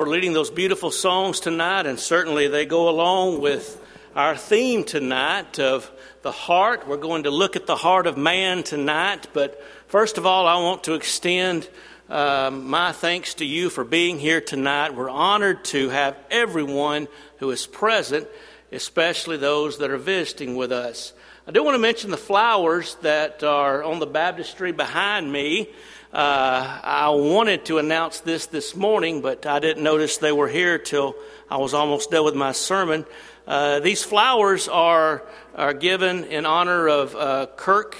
for leading those beautiful songs tonight, and certainly they go along with our theme tonight of the heart. We're going to look at the heart of man tonight, but first of all, I want to extend uh, my thanks to you for being here tonight. We're honored to have everyone who is present, especially those that are visiting with us. I do want to mention the flowers that are on the baptistry behind me. Uh, I wanted to announce this this morning, but I didn't notice they were here till I was almost done with my sermon. Uh, these flowers are are given in honor of uh, Kirk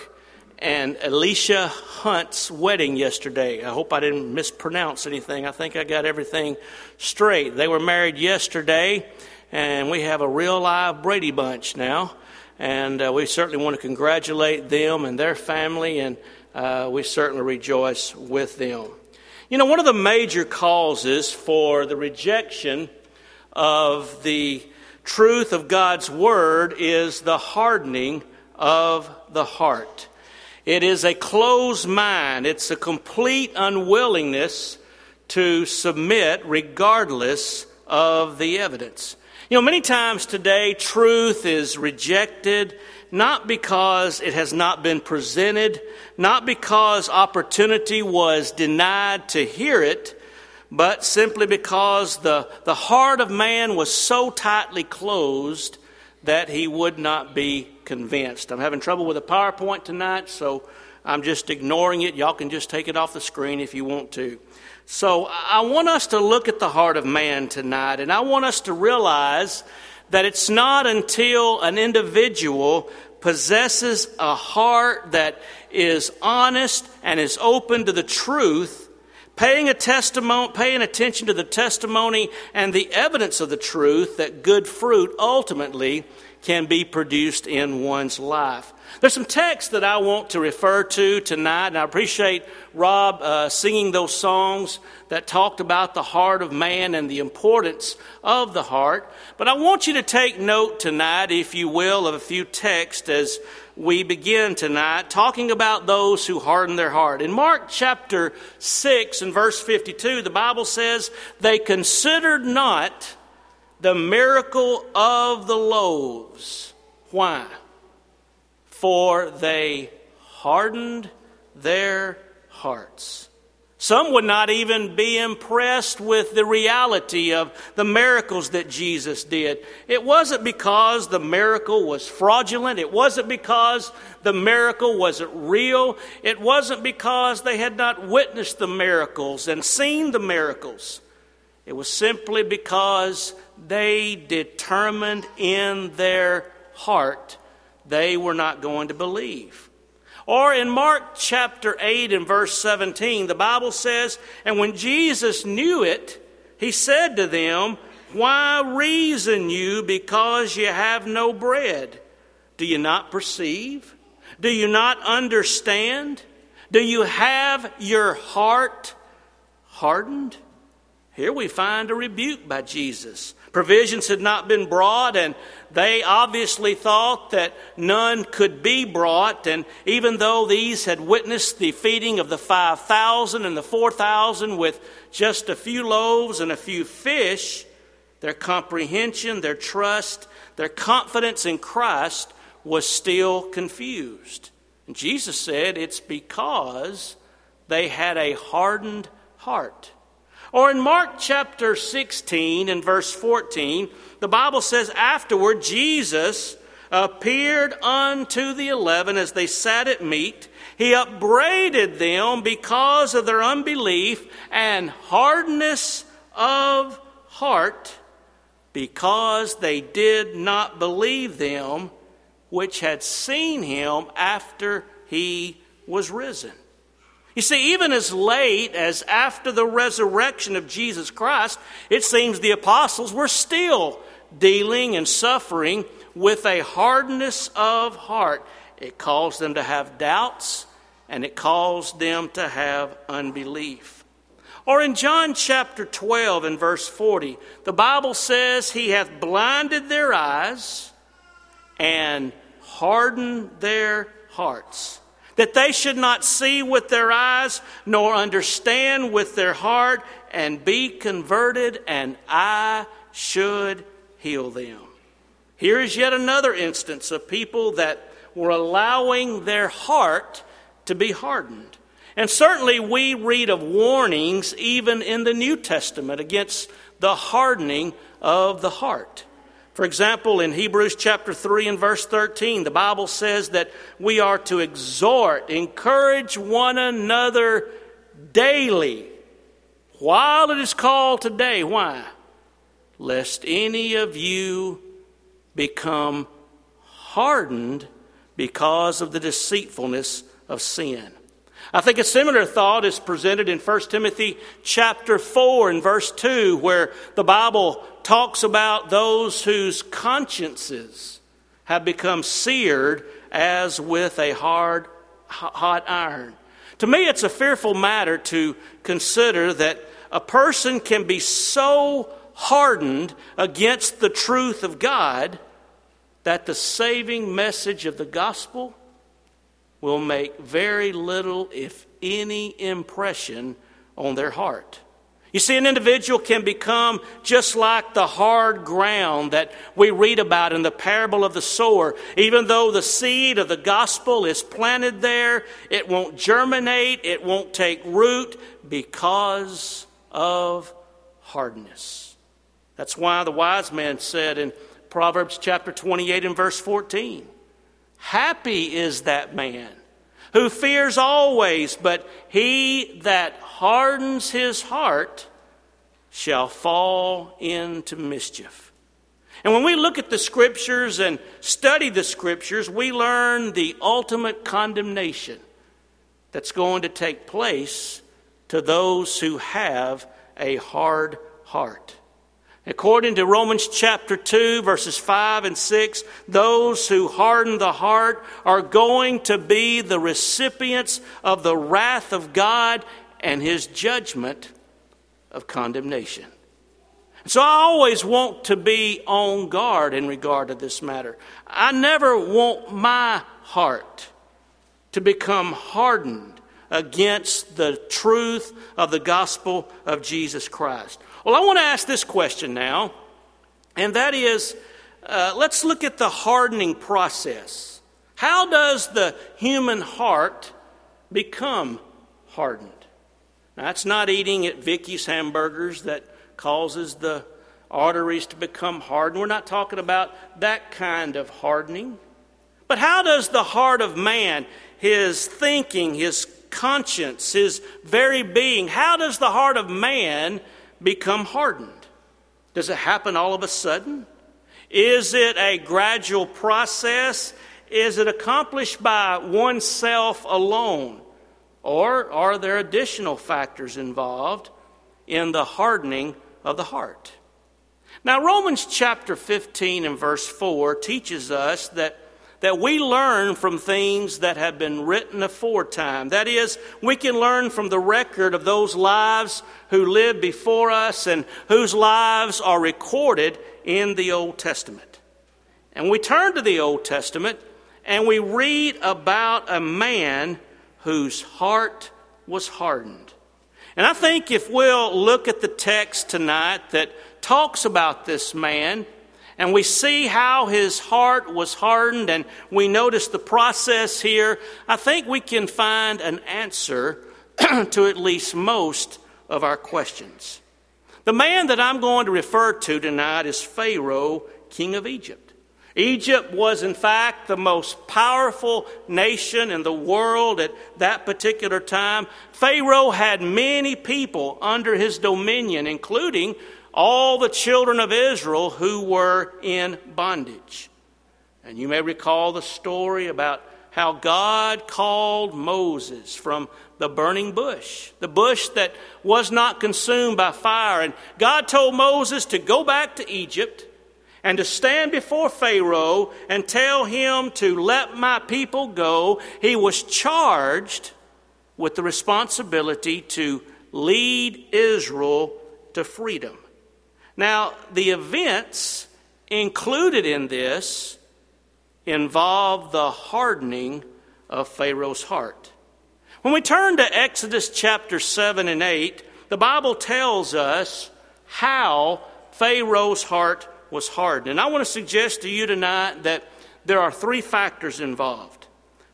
and Alicia Hunt's wedding yesterday. I hope I didn't mispronounce anything. I think I got everything straight. They were married yesterday, and we have a real live Brady bunch now. And uh, we certainly want to congratulate them and their family and uh, we certainly rejoice with them. You know, one of the major causes for the rejection of the truth of God's Word is the hardening of the heart. It is a closed mind, it's a complete unwillingness to submit regardless of the evidence. You know, many times today, truth is rejected not because it has not been presented, not because opportunity was denied to hear it, but simply because the, the heart of man was so tightly closed that he would not be convinced. I'm having trouble with a PowerPoint tonight, so I'm just ignoring it. Y'all can just take it off the screen if you want to. So I want us to look at the heart of man tonight, and I want us to realize that it's not until an individual possesses a heart that is honest and is open to the truth, paying a testimony, paying attention to the testimony and the evidence of the truth that good fruit ultimately can be produced in one's life. There's some texts that I want to refer to tonight, and I appreciate Rob uh, singing those songs that talked about the heart of man and the importance of the heart. But I want you to take note tonight, if you will, of a few texts as we begin tonight, talking about those who harden their heart. In Mark chapter 6 and verse 52, the Bible says, They considered not the miracle of the loaves. Why? For they hardened their hearts. Some would not even be impressed with the reality of the miracles that Jesus did. It wasn't because the miracle was fraudulent. It wasn't because the miracle wasn't real. It wasn't because they had not witnessed the miracles and seen the miracles. It was simply because they determined in their heart they were not going to believe. Or in Mark chapter 8 and verse 17, the Bible says, And when Jesus knew it, he said to them, Why reason you because you have no bread? Do you not perceive? Do you not understand? Do you have your heart hardened? Here we find a rebuke by Jesus. Provisions had not been brought, and they obviously thought that none could be brought. And even though these had witnessed the feeding of the 5,000 and the 4,000 with just a few loaves and a few fish, their comprehension, their trust, their confidence in Christ was still confused. And Jesus said it's because they had a hardened heart. Or in Mark chapter 16 and verse 14, the Bible says, Afterward, Jesus appeared unto the eleven as they sat at meat. He upbraided them because of their unbelief and hardness of heart, because they did not believe them which had seen him after he was risen. You see, even as late as after the resurrection of Jesus Christ, it seems the apostles were still dealing and suffering with a hardness of heart. It caused them to have doubts and it caused them to have unbelief. Or in John chapter 12 and verse 40, the Bible says, He hath blinded their eyes and hardened their hearts that they should not see with their eyes, nor understand with their heart, and be converted, and I should heal them. Here is yet another instance of people that were allowing their heart to be hardened. And certainly we read of warnings even in the New Testament against the hardening of the heart. For example, in Hebrews chapter 3 and verse 13, the Bible says that we are to exhort, encourage one another daily while it is called today. Why? Lest any of you become hardened because of the deceitfulness of sin. I think a similar thought is presented in 1 Timothy chapter 4 and verse 2 where the Bible talks about those whose consciences have become seared as with a hard hot iron. To me it's a fearful matter to consider that a person can be so hardened against the truth of God that the saving message of the gospel will make very little, if any, impression on their heart. You see, an individual can become just like the hard ground that we read about in the parable of the sower. Even though the seed of the gospel is planted there, it won't germinate, it won't take root because of hardness. That's why the wise man said in Proverbs chapter 28 and verse 14 Happy is that man who fears always, but he that hardens his heart shall fall into mischief. And when we look at the scriptures and study the scriptures, we learn the ultimate condemnation that's going to take place to those who have a hard heart. According to Romans chapter 2, verses 5 and 6, those who harden the heart are going to be the recipients of the wrath of God and his judgment of condemnation. So I always want to be on guard in regard to this matter. I never want my heart to become hardened against the truth of the gospel of Jesus Christ. Well, I want to ask this question now, and that is uh, let's look at the hardening process. How does the human heart become hardened? Now, that's not eating at Vicky's hamburgers that causes the arteries to become hardened. We're not talking about that kind of hardening. But how does the heart of man, his thinking, his conscience, his very being, how does the heart of man become hardened? Does it happen all of a sudden? Is it a gradual process? Is it accomplished by oneself alone? Or are there additional factors involved in the hardening of the heart? Now, Romans chapter 15 and verse 4 teaches us that that we learn from things that have been written aforetime. That is, we can learn from the record of those lives who lived before us and whose lives are recorded in the Old Testament. And we turn to the Old Testament and we read about a man whose heart was hardened. And I think if we'll look at the text tonight that talks about this man, and we see how his heart was hardened, and we notice the process here. I think we can find an answer to at least most of our questions. The man that I'm going to refer to tonight is Pharaoh, king of Egypt. Egypt was, in fact, the most powerful nation in the world at that particular time. Pharaoh had many people under his dominion, including all the children of Israel who were in bondage. And you may recall the story about how God called Moses from the burning bush, the bush that was not consumed by fire. And God told Moses to go back to Egypt and to stand before Pharaoh and tell him to let my people go. He was charged with the responsibility to lead Israel to freedom. Now, the events included in this involve the hardening of Pharaoh's heart. When we turn to Exodus chapter 7 and 8, the Bible tells us how Pharaoh's heart was hardened. And I want to suggest to you tonight that there are three factors involved.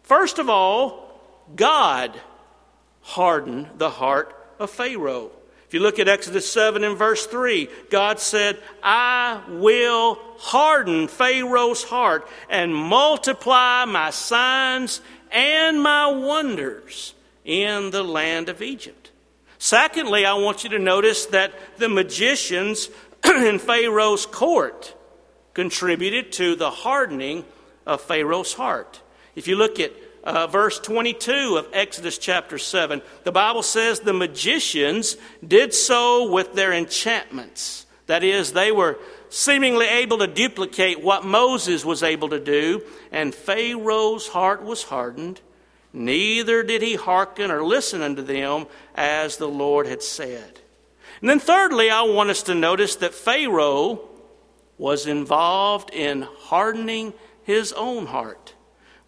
First of all, God hardened the heart of Pharaoh. If you look at Exodus 7 and verse 3, God said, I will harden Pharaoh's heart and multiply my signs and my wonders in the land of Egypt. Secondly, I want you to notice that the magicians in Pharaoh's court contributed to the hardening of Pharaoh's heart. If you look at uh, verse 22 of Exodus chapter 7, the Bible says the magicians did so with their enchantments. That is, they were seemingly able to duplicate what Moses was able to do, and Pharaoh's heart was hardened. Neither did he hearken or listen unto them as the Lord had said. And then, thirdly, I want us to notice that Pharaoh was involved in hardening his own heart.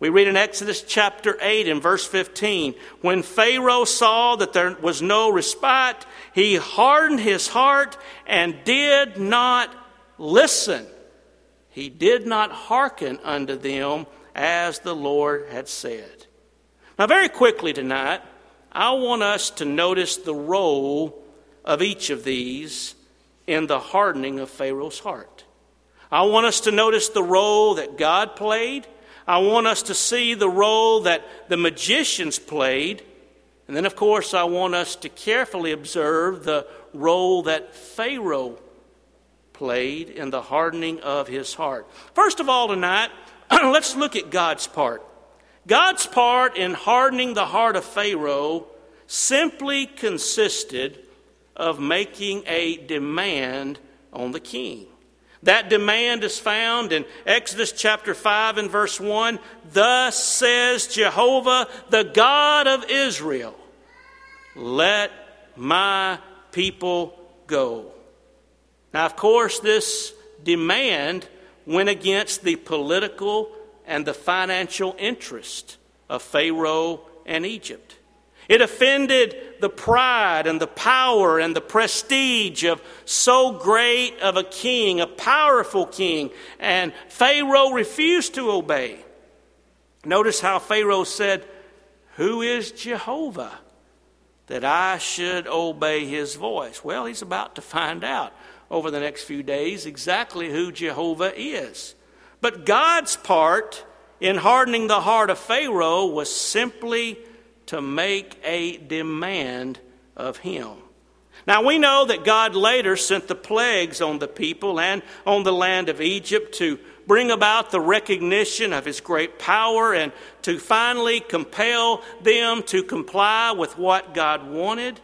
We read in Exodus chapter 8 and verse 15 when Pharaoh saw that there was no respite, he hardened his heart and did not listen. He did not hearken unto them as the Lord had said. Now, very quickly tonight, I want us to notice the role of each of these in the hardening of Pharaoh's heart. I want us to notice the role that God played. I want us to see the role that the magicians played. And then, of course, I want us to carefully observe the role that Pharaoh played in the hardening of his heart. First of all, tonight, let's look at God's part. God's part in hardening the heart of Pharaoh simply consisted of making a demand on the king. That demand is found in Exodus chapter 5 and verse 1. Thus says Jehovah, the God of Israel, let my people go. Now, of course, this demand went against the political and the financial interest of Pharaoh and Egypt. It offended the pride and the power and the prestige of so great of a king, a powerful king, and Pharaoh refused to obey. Notice how Pharaoh said, Who is Jehovah that I should obey his voice? Well, he's about to find out over the next few days exactly who Jehovah is. But God's part in hardening the heart of Pharaoh was simply to make a demand of him. Now we know that God later sent the plagues on the people and on the land of Egypt to bring about the recognition of his great power and to finally compel them to comply with what God wanted.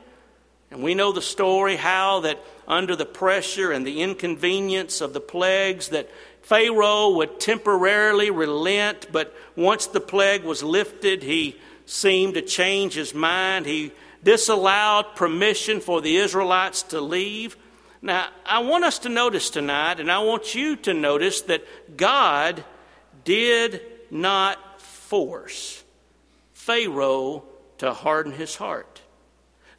And we know the story how that under the pressure and the inconvenience of the plagues that Pharaoh would temporarily relent, but once the plague was lifted, he seemed to change his mind. He disallowed permission for the Israelites to leave. Now, I want us to notice tonight, and I want you to notice that God did not force Pharaoh to harden his heart.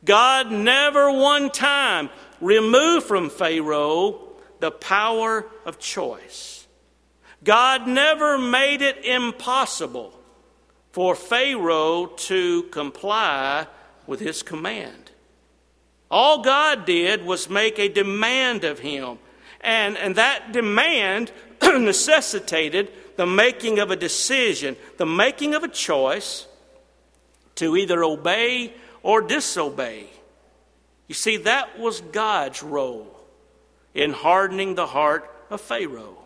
God never one time removed from Pharaoh the power of choice. God never made it impossible for Pharaoh to comply with his command. All God did was make a demand of him, and, and that demand necessitated the making of a decision, the making of a choice to either obey or disobey. You see, that was God's role in hardening the heart of Pharaoh.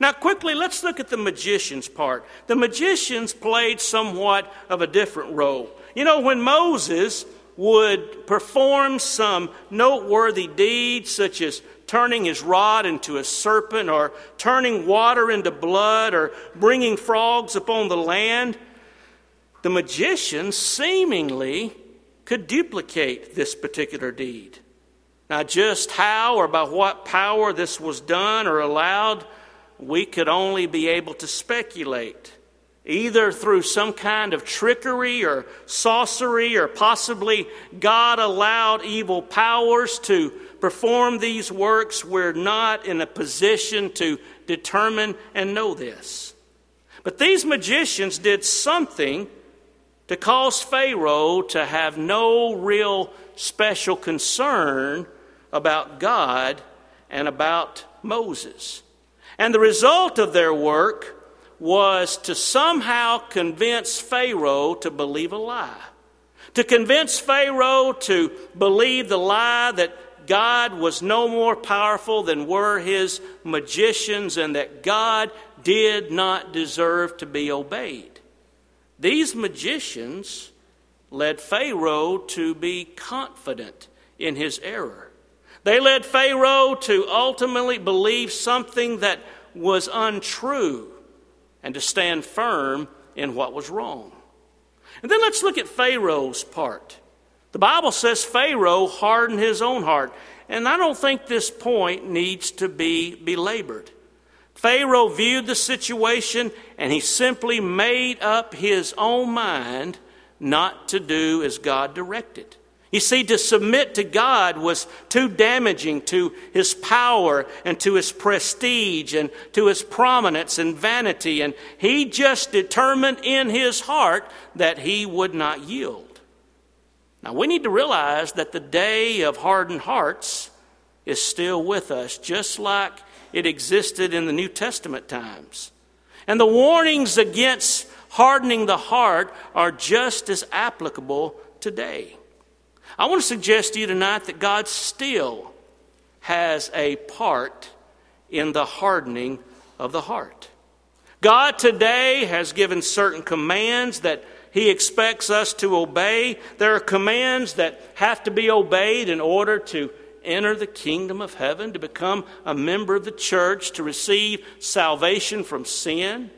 Now, quickly, let's look at the magician's part. The magicians played somewhat of a different role. You know, when Moses would perform some noteworthy deeds, such as turning his rod into a serpent, or turning water into blood, or bringing frogs upon the land, the magicians seemingly could duplicate this particular deed. Now, just how or by what power this was done or allowed we could only be able to speculate either through some kind of trickery or sorcery, or possibly God allowed evil powers to perform these works, we're not in a position to determine and know this. But these magicians did something to cause Pharaoh to have no real special concern about God and about Moses. And the result of their work was to somehow convince Pharaoh to believe a lie. To convince Pharaoh to believe the lie that God was no more powerful than were his magicians and that God did not deserve to be obeyed. These magicians led Pharaoh to be confident in his error. They led Pharaoh to ultimately believe something that was untrue and to stand firm in what was wrong. And then let's look at Pharaoh's part. The Bible says Pharaoh hardened his own heart. And I don't think this point needs to be belabored. Pharaoh viewed the situation and he simply made up his own mind not to do as God directed. You see, to submit to God was too damaging to his power and to his prestige and to his prominence and vanity, and he just determined in his heart that he would not yield. Now, we need to realize that the day of hardened hearts is still with us, just like it existed in the New Testament times. And the warnings against hardening the heart are just as applicable today. I want to suggest to you tonight that God still has a part in the hardening of the heart. God today has given certain commands that He expects us to obey. There are commands that have to be obeyed in order to enter the kingdom of heaven, to become a member of the church, to receive salvation from sin.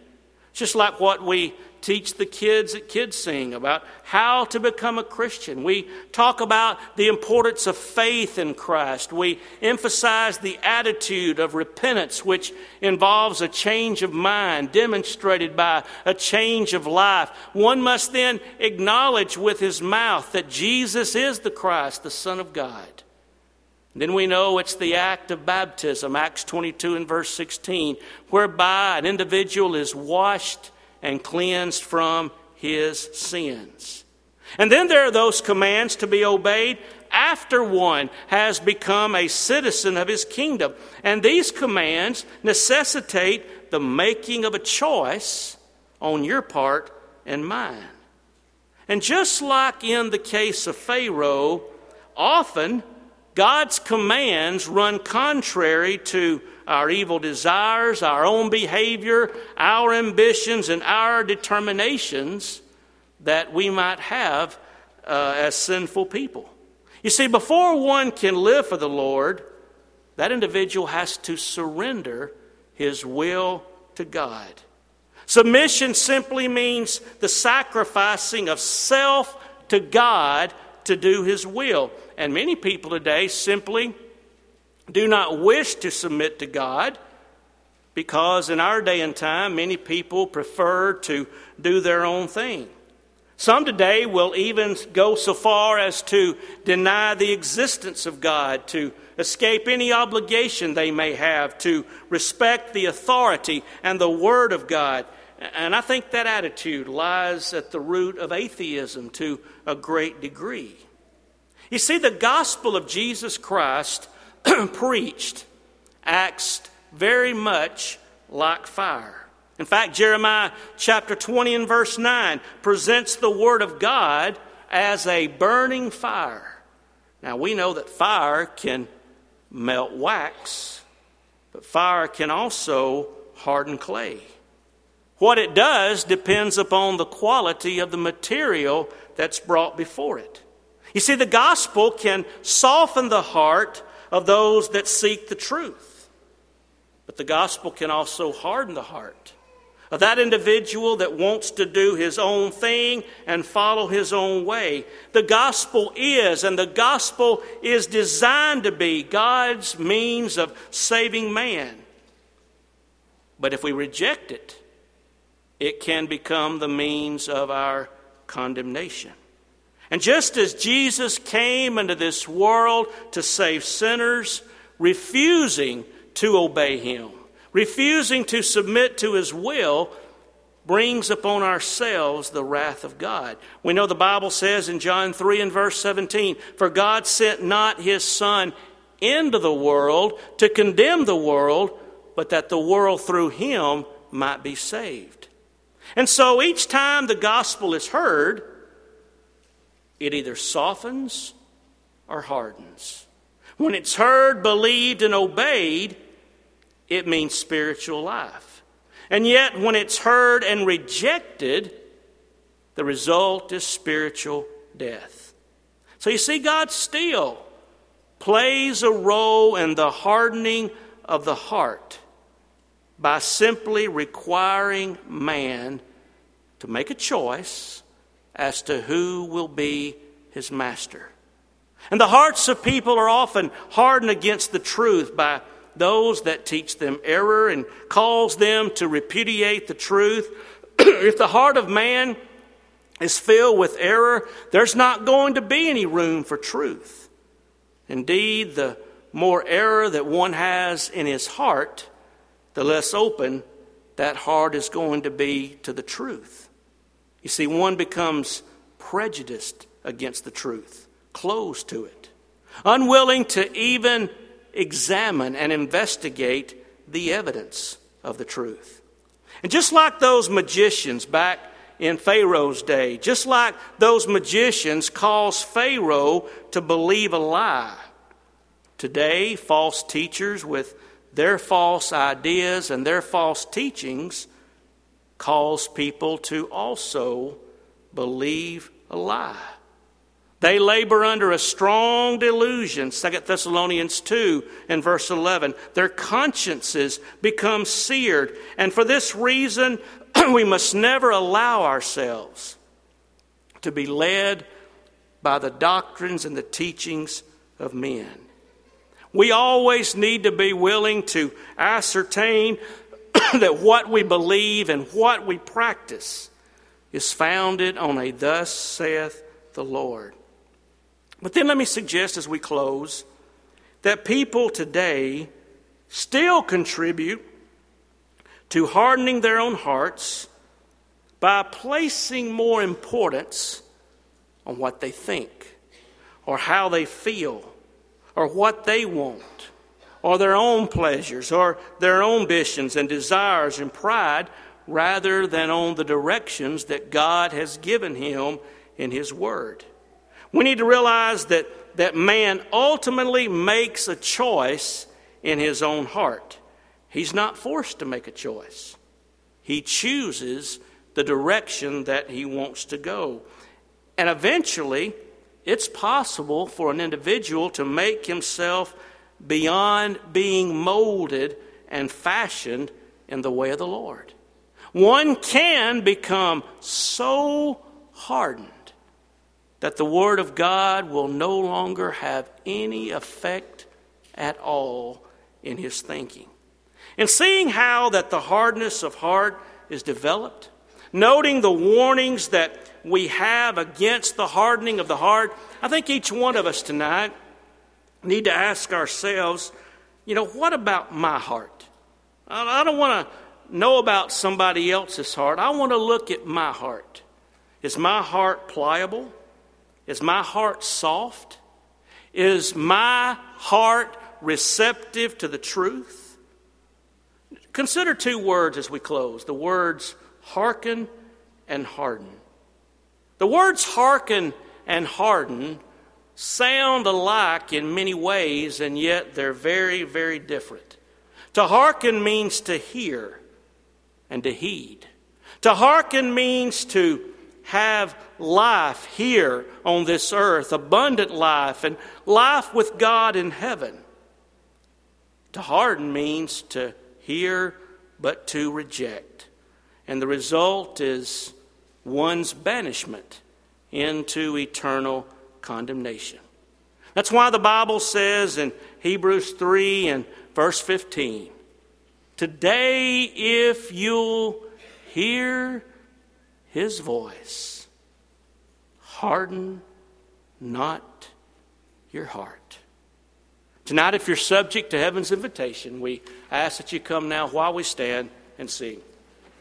Just like what we teach the kids at Kids Sing about how to become a Christian. We talk about the importance of faith in Christ. We emphasize the attitude of repentance, which involves a change of mind demonstrated by a change of life. One must then acknowledge with his mouth that Jesus is the Christ, the Son of God. Then we know it's the act of baptism, Acts 22 and verse 16, whereby an individual is washed and cleansed from his sins. And then there are those commands to be obeyed after one has become a citizen of his kingdom. And these commands necessitate the making of a choice on your part and mine. And just like in the case of Pharaoh, often God's commands run contrary to our evil desires, our own behavior, our ambitions, and our determinations that we might have uh, as sinful people. You see, before one can live for the Lord, that individual has to surrender his will to God. Submission simply means the sacrificing of self to God to do his will. And many people today simply do not wish to submit to God because in our day and time, many people prefer to do their own thing. Some today will even go so far as to deny the existence of God, to escape any obligation they may have, to respect the authority and the Word of God. And I think that attitude lies at the root of atheism to a great degree. You see, the gospel of Jesus Christ preached acts very much like fire. In fact, Jeremiah chapter 20 and verse 9 presents the Word of God as a burning fire. Now, we know that fire can melt wax, but fire can also harden clay. What it does depends upon the quality of the material that's brought before it. You see, the gospel can soften the heart of those that seek the truth, but the gospel can also harden the heart of that individual that wants to do his own thing and follow his own way. The gospel is, and the gospel is designed to be, God's means of saving man. But if we reject it, it can become the means of our condemnation. And just as Jesus came into this world to save sinners, refusing to obey him, refusing to submit to his will, brings upon ourselves the wrath of God. We know the Bible says in John 3 and verse 17, For God sent not his Son into the world to condemn the world, but that the world through him might be saved. And so each time the gospel is heard, it either softens or hardens. When it's heard, believed, and obeyed, it means spiritual life. And yet, when it's heard and rejected, the result is spiritual death. So you see, God still plays a role in the hardening of the heart by simply requiring man to make a choice as to who will be his master. And the hearts of people are often hardened against the truth by those that teach them error and calls them to repudiate the truth. if the heart of man is filled with error, there's not going to be any room for truth. Indeed, the more error that one has in his heart, the less open that heart is going to be to the truth. You see, one becomes prejudiced against the truth, closed to it, unwilling to even examine and investigate the evidence of the truth. And just like those magicians back in Pharaoh's day, just like those magicians caused Pharaoh to believe a lie, today false teachers with their false ideas and their false teachings cause people to also believe a lie. They labor under a strong delusion, 2 Thessalonians 2 and verse 11. Their consciences become seared, and for this reason, we must never allow ourselves to be led by the doctrines and the teachings of men. We always need to be willing to ascertain that what we believe and what we practice is founded on a thus saith the Lord. But then let me suggest as we close that people today still contribute to hardening their own hearts by placing more importance on what they think or how they feel or what they want or their own pleasures or their own ambitions and desires and pride rather than on the directions that God has given him in his word. We need to realize that, that man ultimately makes a choice in his own heart. He's not forced to make a choice. He chooses the direction that he wants to go. And eventually, it's possible for an individual to make himself beyond being molded and fashioned in the way of the Lord. One can become so hardened that the Word of God will no longer have any effect at all in his thinking. And seeing how that the hardness of heart is developed, noting the warnings that we have against the hardening of the heart, I think each one of us tonight need to ask ourselves, you know, what about my heart? I don't want to know about somebody else's heart. I want to look at my heart. Is my heart pliable? Is my heart soft? Is my heart receptive to the truth? Consider two words as we close the words hearken and harden. The words hearken and harden sound alike in many ways, and yet they're very, very different. To hearken means to hear and to heed. To hearken means to have life here on this earth, abundant life, and life with God in heaven. To harden means to hear but to reject. And the result is one's banishment into eternal condemnation. That's why the Bible says in Hebrews 3 and verse 15 Today, if you'll hear his voice, harden not your heart. Tonight, if you're subject to heaven's invitation, we ask that you come now while we stand and sing.